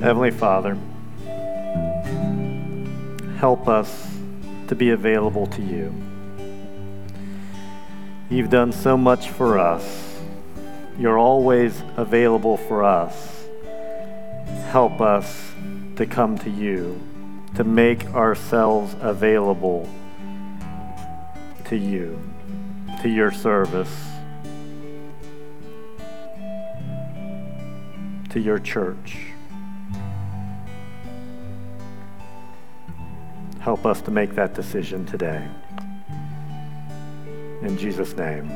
Heavenly Father, help us to be available to you. You've done so much for us. You're always available for us. Help us to come to you, to make ourselves available to you, to your service, to your church. Help us to make that decision today. In Jesus' name,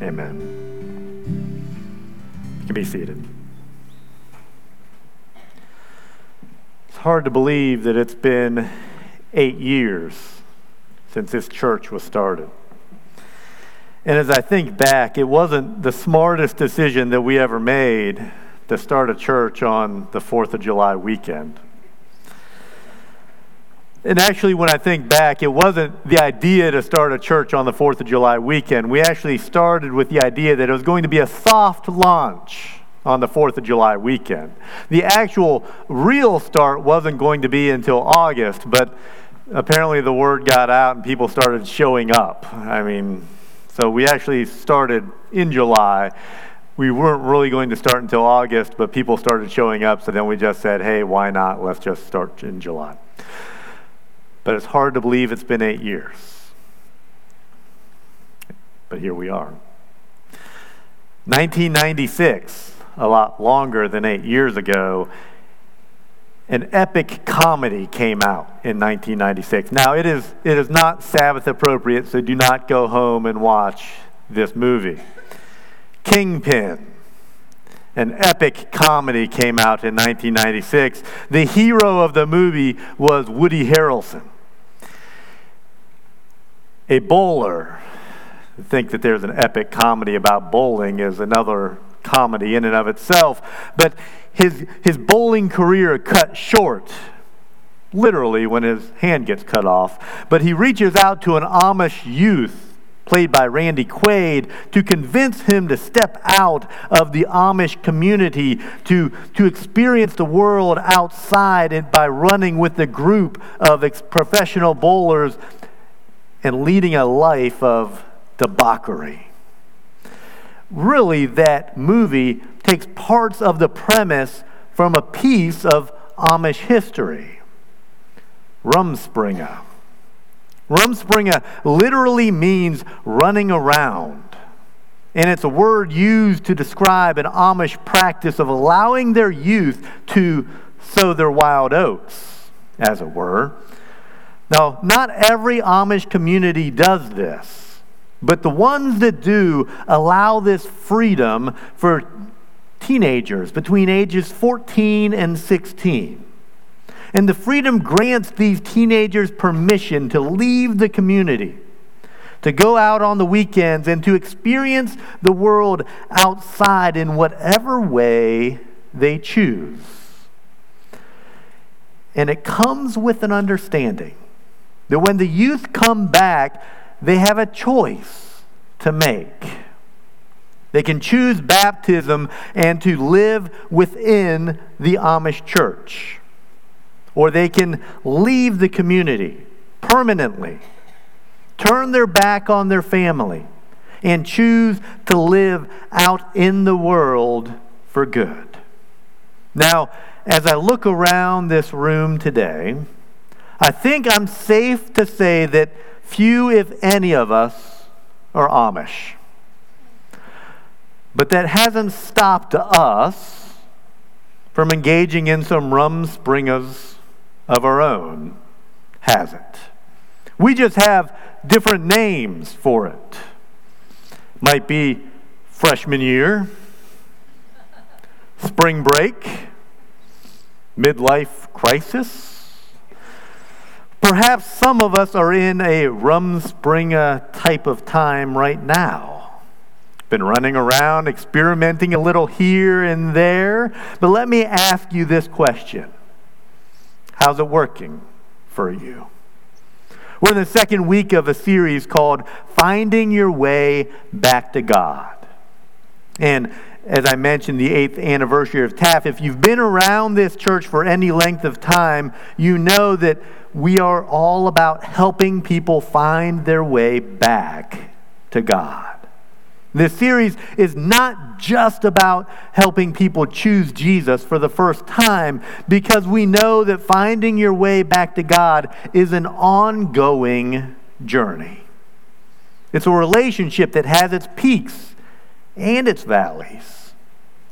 amen. You can be seated. It's hard to believe that it's been eight years since this church was started. And as I think back, it wasn't the smartest decision that we ever made to start a church on the 4th of July weekend. And actually, when I think back, it wasn't the idea to start a church on the 4th of July weekend. We actually started with the idea that it was going to be a soft launch on the 4th of July weekend. The actual real start wasn't going to be until August, but apparently the word got out and people started showing up. I mean, so we actually started in July. We weren't really going to start until August, but people started showing up, so then we just said, hey, why not? Let's just start in July but it's hard to believe it's been eight years. But here we are. 1996, a lot longer than eight years ago, an epic comedy came out in 1996. Now, it is, it is not Sabbath appropriate, so do not go home and watch this movie. Kingpin, an epic comedy, came out in 1996. The hero of the movie was Woody Harrelson a bowler. think that there's an epic comedy about bowling is another comedy in and of itself. But his, his bowling career cut short, literally, when his hand gets cut off. But he reaches out to an Amish youth played by Randy Quaid, to convince him to step out of the Amish community, to, to experience the world outside and by running with the group of ex- professional bowlers and leading a life of debauchery. Really, that movie takes parts of the premise from a piece of Amish history. Rumspringa. Rumspringa literally means running around. And it's a word used to describe an Amish practice of allowing their youth to sow their wild oats, as it were. Now, not every Amish community does this, but the ones that do allow this freedom for teenagers between ages 14 and 16. And the freedom grants these teenagers permission to leave the community, to go out on the weekends, and to experience the world outside in whatever way they choose. And it comes with an understanding that when the youth come back, they have a choice to make. They can choose baptism and to live within the Amish church. Or they can leave the community permanently, turn their back on their family, and choose to live out in the world for good. Now, as I look around this room today, I think I'm safe to say that few, if any of us, are Amish. But that hasn't stopped us from engaging in some rumspringas of our own, has it? We just have different names for it. Might be freshman year, spring break, midlife crisis Perhaps some of us are in a Rumspringa uh, type of time right now. Been running around, experimenting a little here and there. But let me ask you this question How's it working for you? We're in the second week of a series called Finding Your Way Back to God. And as I mentioned, the eighth anniversary of TAF. If you've been around this church for any length of time, you know that we are all about helping people find their way back to God. This series is not just about helping people choose Jesus for the first time, because we know that finding your way back to God is an ongoing journey. It's a relationship that has its peaks and its valleys.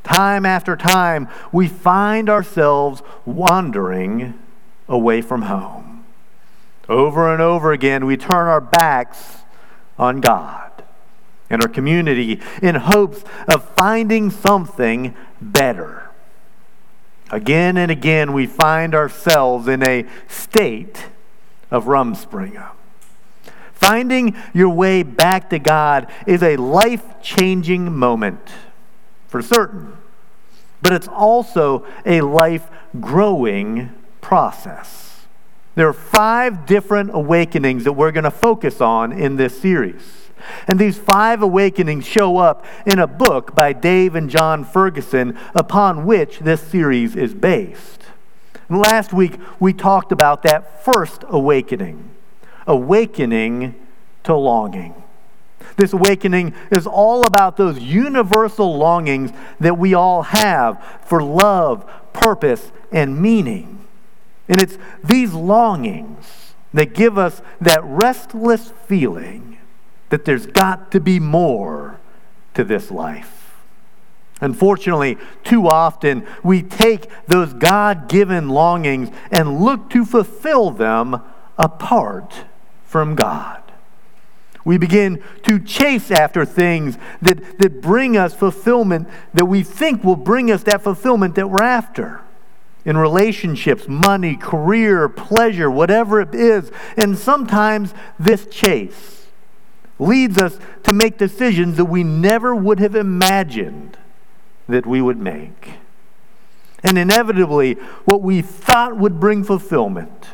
Time after time, we find ourselves wandering away from home. Over and over again, we turn our backs on God and our community in hopes of finding something better. Again and again, we find ourselves in a state of rumspringa. Finding your way back to God is a life changing moment, for certain, but it's also a life growing process. There are five different awakenings that we're going to focus on in this series. And these five awakenings show up in a book by Dave and Jon Ferguson upon which this series is based. And last week, we talked about that first awakening awakening to longing. This awakening is all about those universal longings that we all have for love, purpose, and meaning. And it's these longings that give us that restless feeling that there's got to be more to this life. Unfortunately, too often we take those God given longings and look to fulfill them apart from God. We begin to chase after things that, that bring us fulfillment that we think will bring us that fulfillment that we're after in relationships, money, career, pleasure, whatever it is. And sometimes this chase leads us to make decisions that we never would have imagined that we would make. And inevitably, what we thought would bring fulfillment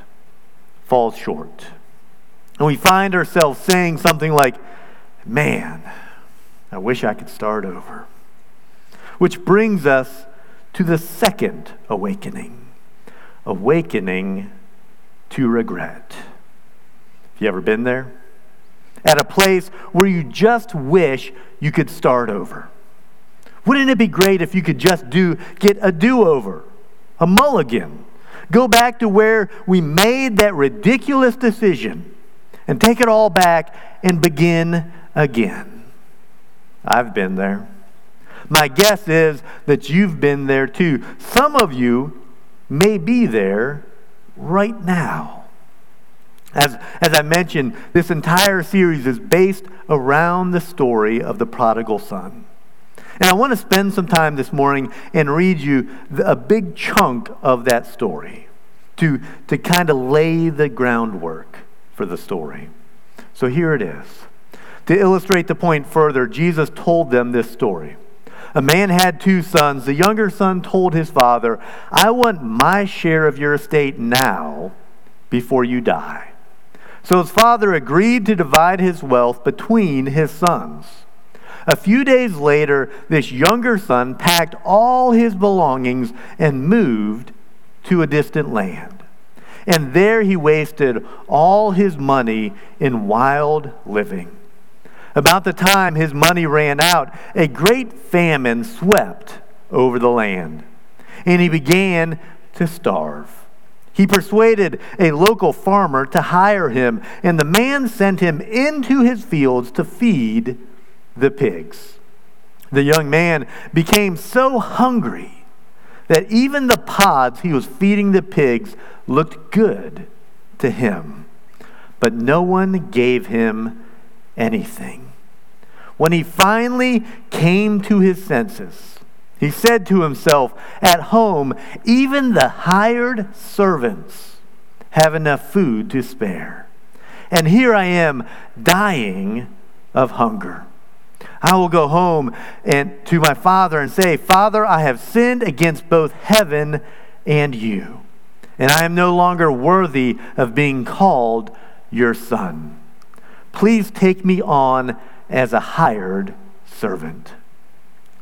falls short. And we find ourselves saying something like, Man, I wish I could start over. Which brings us to the second awakening awakening to regret. Have you ever been there? At a place where you just wish you could start over? Wouldn't it be great if you could just do get a do-over, a mulligan, go back to where we made that ridiculous decision and take it all back and begin again? I've been there. My guess is that you've been there too. Some of you may be there right now. As, as I mentioned, this entire series is based around the story of the prodigal son. And I want to spend some time this morning and read you a big chunk of that story to, to kind of lay the groundwork for the story. So here it is. To illustrate the point further, Jesus told them this story. A man had two sons. The younger son told his father, I want my share of your estate now before you die. So his father agreed to divide his wealth between his sons. A few days later, this younger son packed all his belongings and moved to a distant land. And there he wasted all his money in wild living. About the time his money ran out, a great famine swept over the land, and he began to starve. He persuaded a local farmer to hire him, and the man sent him into his fields to feed the pigs. The young man became so hungry that even the pods he was feeding the pigs looked good to him. But no one gave him anything. When he finally came to his senses, he said to himself, At home, even the hired servants have enough food to spare. And here I am dying of hunger. I will go home and to my father and say, Father, I have sinned against both heaven and you, and I am no longer worthy of being called your son. Please take me on as a hired servant.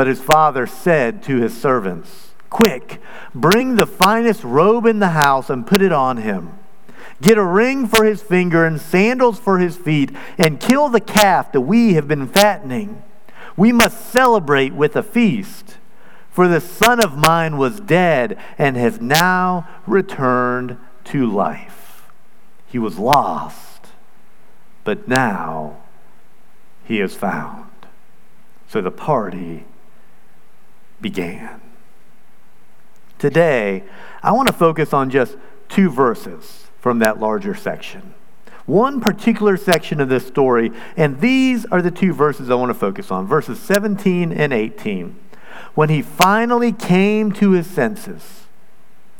But his father said to his servants, Quick, bring the finest robe in the house and put it on him. Get a ring for his finger and sandals for his feet, and kill the calf that we have been fattening. We must celebrate with a feast. For the son of mine was dead and has now returned to life. He was lost, but now he is found. So the party began. Today, I want to focus on just two verses from that larger section. One particular section of this story, and these are the two verses I want to focus on verses 17 and 18. When he finally came to his senses,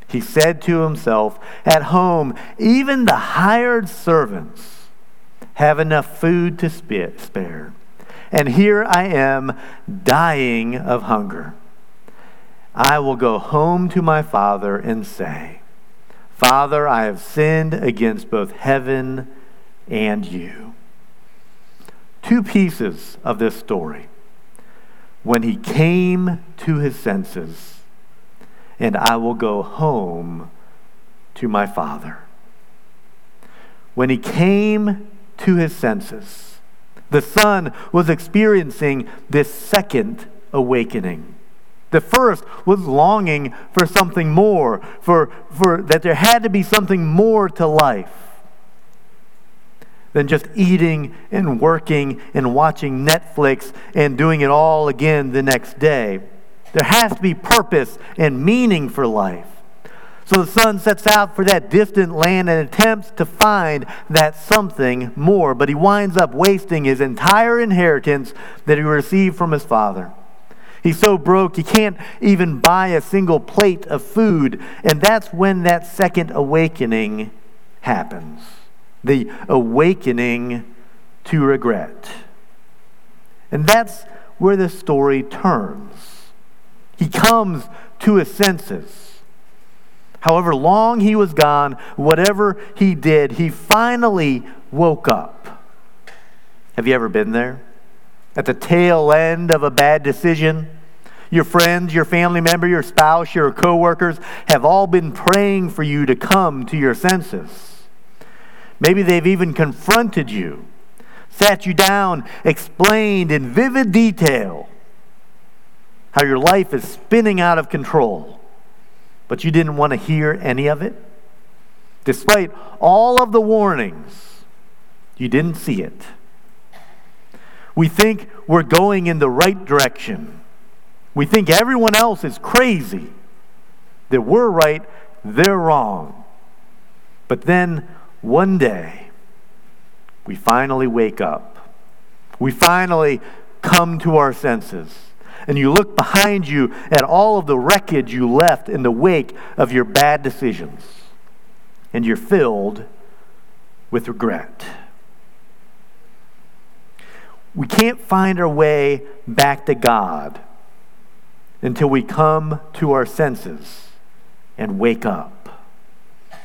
he said to himself, At home, even the hired servants have enough food to spare. And here I am dying of hunger. I will go home to my father and say, Father, I have sinned against both heaven and you. Two pieces of this story. When he came to his senses, and I will go home to my father. When he came to his senses, the son was experiencing this second awakening. The first was longing for something more, for, for that there had to be something more to life than just eating and working and watching Netflix and doing it all again the next day. There has to be purpose and meaning for life. So the son sets out for that distant land and attempts to find that something more, but he winds up wasting his entire inheritance that he received from his father. He's so broke, he can't even buy a single plate of food. And that's when that second awakening happens the awakening to regret. And that's where the story turns. He comes to his senses. However long he was gone, whatever he did, he finally woke up. Have you ever been there? At the tail end of a bad decision. Your friends, your family member, your spouse, your coworkers have all been praying for you to come to your senses. Maybe they've even confronted you, sat you down, explained in vivid detail how your life is spinning out of control, but you didn't want to hear any of it. Despite all of the warnings, you didn't see it. We think we're going in the right direction. We think everyone else is crazy, that we're right, they're wrong. But then one day, we finally wake up. We finally come to our senses. And you look behind you at all of the wreckage you left in the wake of your bad decisions. And you're filled with regret we can't find our way back to God until we come to our senses and wake up.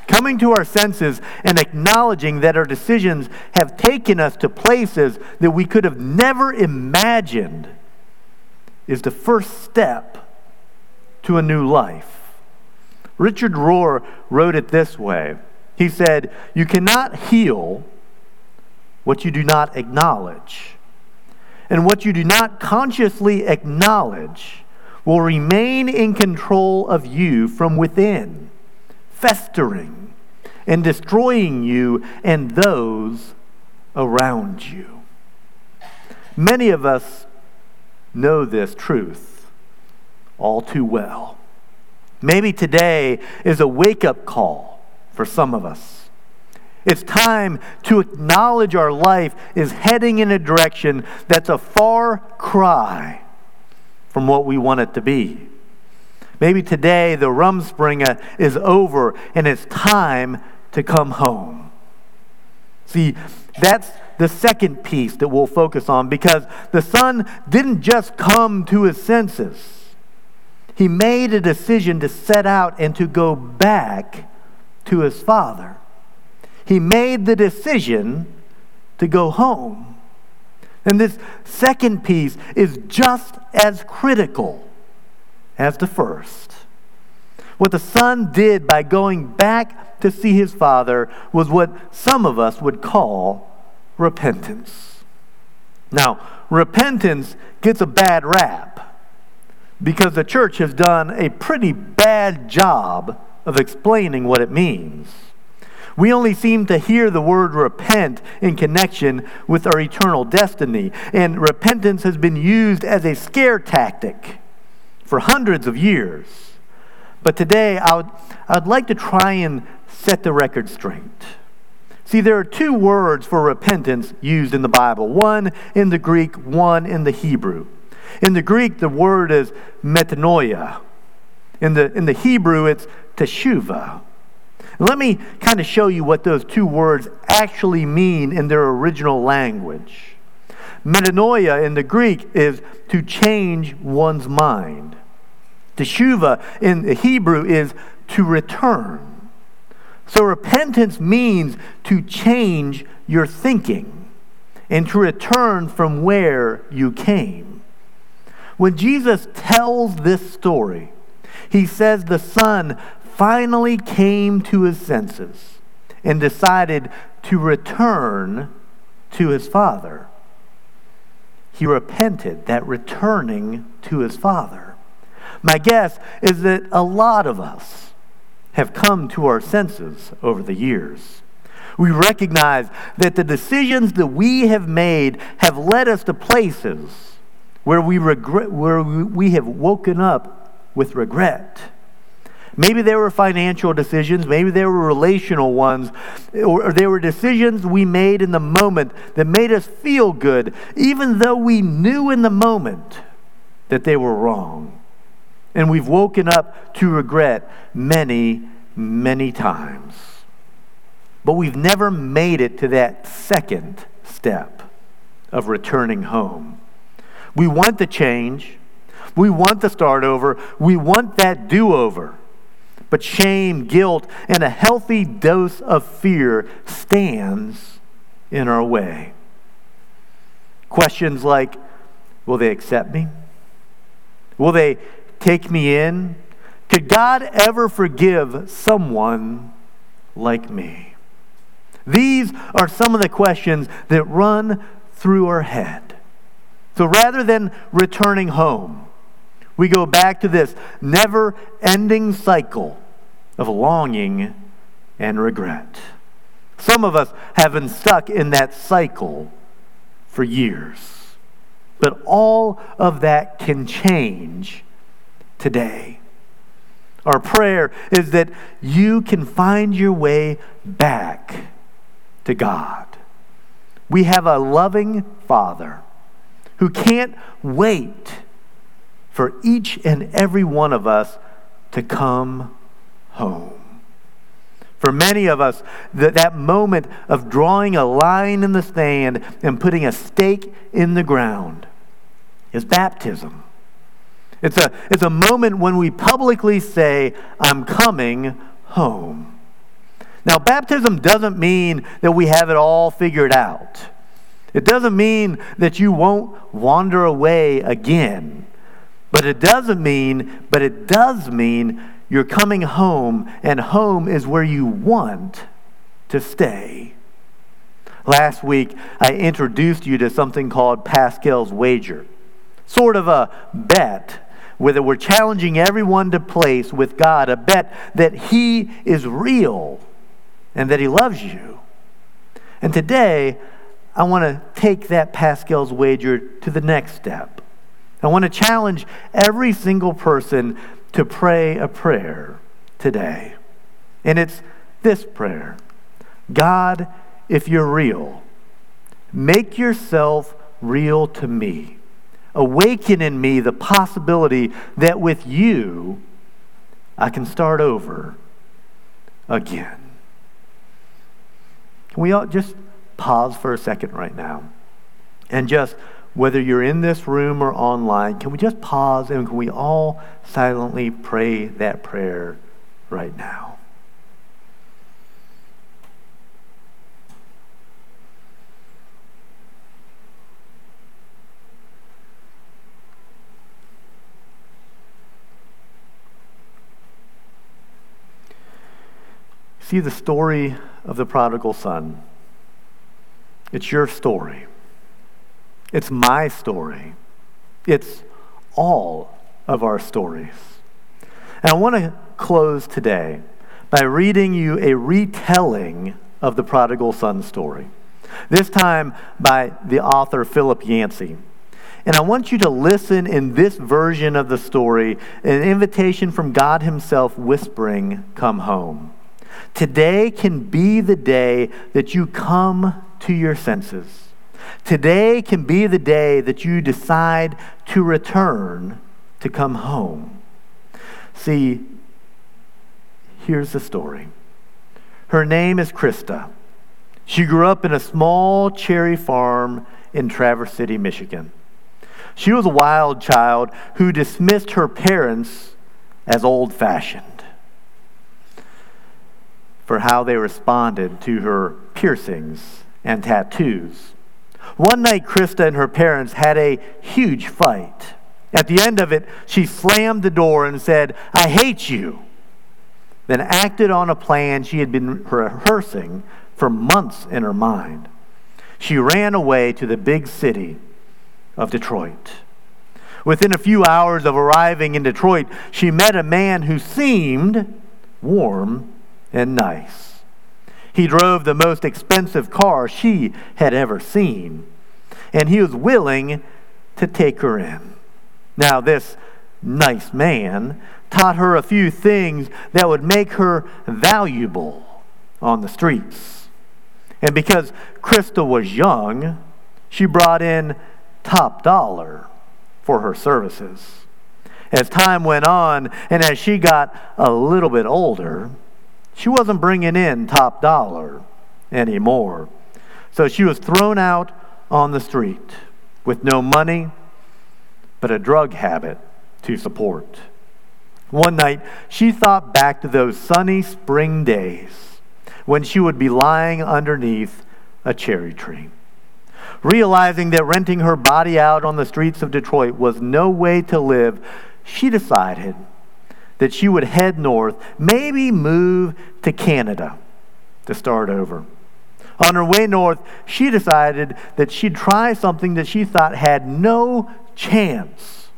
Coming to our senses and acknowledging that our decisions have taken us to places that we could have never imagined is the first step to a new life. Richard Rohr wrote it this way He said, You cannot heal what you do not acknowledge. And what you do not consciously acknowledge will remain in control of you from within, festering and destroying you and those around you. Many of us know this truth all too well. Maybe today is a wake up call for some of us. It's time to acknowledge our life is heading in a direction that's a far cry from what we want it to be. Maybe today the Rumspringa is over and it's time to come home. See, that's the second piece that we'll focus on because the son didn't just come to his senses. He made a decision to set out and to go back to his father. He made the decision to go home. And this second piece is just as critical as the first. What the son did by going back to see his father was what some of us would call repentance. Now, repentance gets a bad rap because the church has done a pretty bad job of explaining what it means. We only seem to hear the word repent in connection with our eternal destiny, and repentance has been used as a scare tactic for hundreds of years. But today, I would, I would like to try and set the record straight. See, there are two words for repentance used in the Bible one in the Greek, one in the Hebrew. In the Greek, the word is metanoia. In the, in the Hebrew, it's Let me kind of show you what those two words actually mean in their original language. Metanoia in the Greek is to change one's mind. Teshuva in the Hebrew is to return. So repentance means to change your thinking and to return from where you came. When Jesus tells this story, he says the Son finally came to his senses and decided to return to his Father. He repented, that returning to his Father. My guess is that a lot of us have come to our senses over the years. We recognize that the decisions that we have made have led us to places where we, regret, where we have woken up with regret. Maybe there were financial decisions, maybe there were relational ones, or there were decisions we made in the moment that made us feel good, even though we knew in the moment that they were wrong. And we've woken up to regret many, many times. But we've never made it to that second step of returning home. We want the change. We want the start over. We want that do over. But shame, guilt, and a healthy dose of fear stands in our way. Questions like Will they accept me? Will they take me in? Could God ever forgive someone like me? These are some of the questions that run through our head. So rather than returning home, we go back to this never ending cycle of longing and regret. Some of us have been stuck in that cycle for years. But all of that can change today. Our prayer is that you can find your way back to God. We have a loving Father who can't wait for each and every one of us to come home. For many of us, that, that moment of drawing a line in the sand and putting a stake in the ground is baptism. It's a, it's a moment when we publicly say, I'm coming home. Now, baptism doesn't mean that we have it all figured out. It doesn't mean that you won't wander away again. But it doesn't mean, but it does mean you're coming home, and home is where you want to stay. Last week, I introduced you to something called Pascal's Wager, sort of a bet where we're challenging everyone to place with God a bet that He is real and that He loves you. And today, I want to take that Pascal's Wager to the next step. I want to challenge every single person to pray a prayer today. And it's this prayer God, if you're real, make yourself real to me. awaken in me the possibility that with you, I can start over again. Can we all just pause for a second right now and just whether you're in this room or online, can we just pause and can we all silently pray that prayer right now? See the story of the prodigal son. It's your story. It's my story. It's all of our stories. And I want to close today by reading you a retelling of the prodigal son story, this time by the author Philip Yancey. And I want you to listen in this version of the story, an invitation from God Himself whispering, Come home. Today can be the day that you come to your senses Today can be the day that you decide to return to come home. See, here's the story. Her name is Krista. She grew up in a small cherry farm in Traverse City, Michigan. She was a wild child who dismissed her parents as old fashioned for how they responded to her piercings and tattoos. One night, Krista and her parents had a huge fight. At the end of it, she slammed the door and said, I hate you. Then acted on a plan she had been rehearsing for months in her mind. She ran away to the big city of Detroit. Within a few hours of arriving in Detroit, she met a man who seemed warm and nice. He drove the most expensive car she had ever seen, and he was willing to take her in. Now, this nice man taught her a few things that would make her valuable on the streets. And because Krista was young, she brought in top dollar for her services. As time went on, and as she got a little bit older, she wasn't bringing in top dollar anymore. So she was thrown out on the street with no money but a drug habit to support. One night, she thought back to those sunny spring days when she would be lying underneath a cherry tree. Realizing that renting her body out on the streets of Detroit was no way to live, she decided that she would head north, maybe move to Canada to start over. On her way north, she decided that she'd try something that she thought had no chance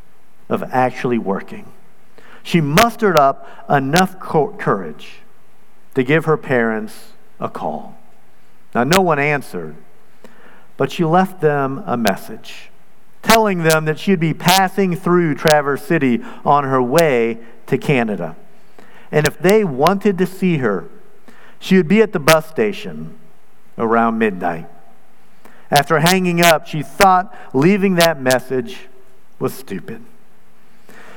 of actually working. She mustered up enough courage to give her parents a call. Now, no one answered, but she left them a message telling them that she'd be passing through Traverse City on her way to Canada. And if they wanted to see her, she would be at the bus station around midnight. After hanging up, she thought leaving that message was stupid.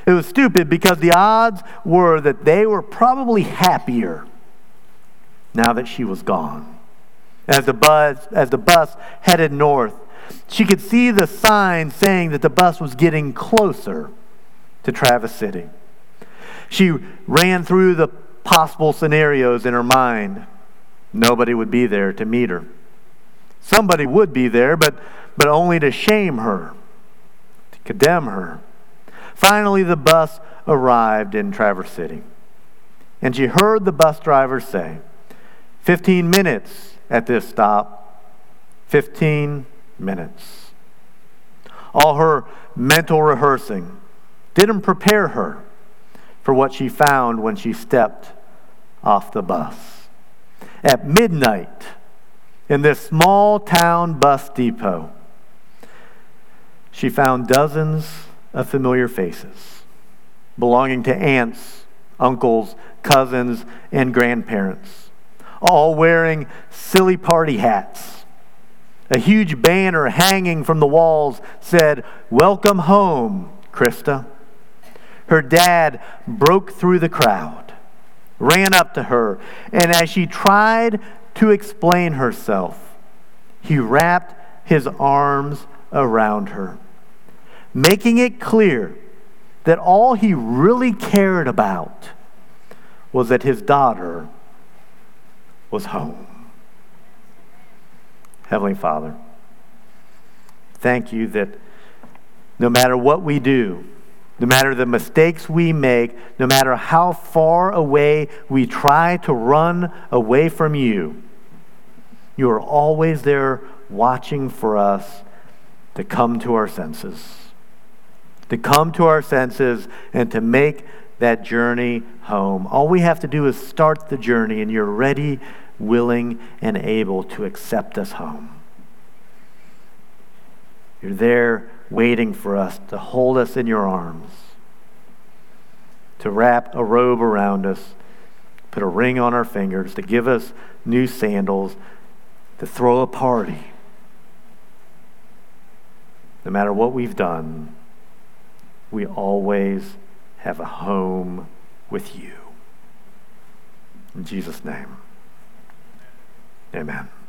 It was stupid because the odds were that they were probably happier now that she was gone. As the bus, as the bus headed north, she could see the sign saying that the bus was getting closer to Traverse City. She ran through the possible scenarios in her mind. Nobody would be there to meet her. Somebody would be there, but, but only to shame her, to condemn her. Finally, the bus arrived in Traverse City. And she heard the bus driver say, 15 minutes at this stop. 15 minutes. All her mental rehearsing didn't prepare her for what she found when she stepped off the bus. At midnight, in this small town bus depot, she found dozens of familiar faces belonging to aunts, uncles, cousins, and grandparents, all wearing silly party hats A huge banner hanging from the walls said, Welcome home, Krista. Her dad broke through the crowd, ran up to her, and as she tried to explain herself, he wrapped his arms around her, making it clear that all he really cared about was that his daughter was home. Heavenly Father, thank you that no matter what we do, no matter the mistakes we make, no matter how far away we try to run away from you, you are always there watching for us to come to our senses. To come to our senses and to make that journey home. All we have to do is start the journey, and you're ready willing, and able to accept us home. You're there waiting for us to hold us in your arms, to wrap a robe around us, put a ring on our fingers, to give us new sandals, to throw a party. No matter what we've done, we always have a home with you. In Jesus' name. Amen.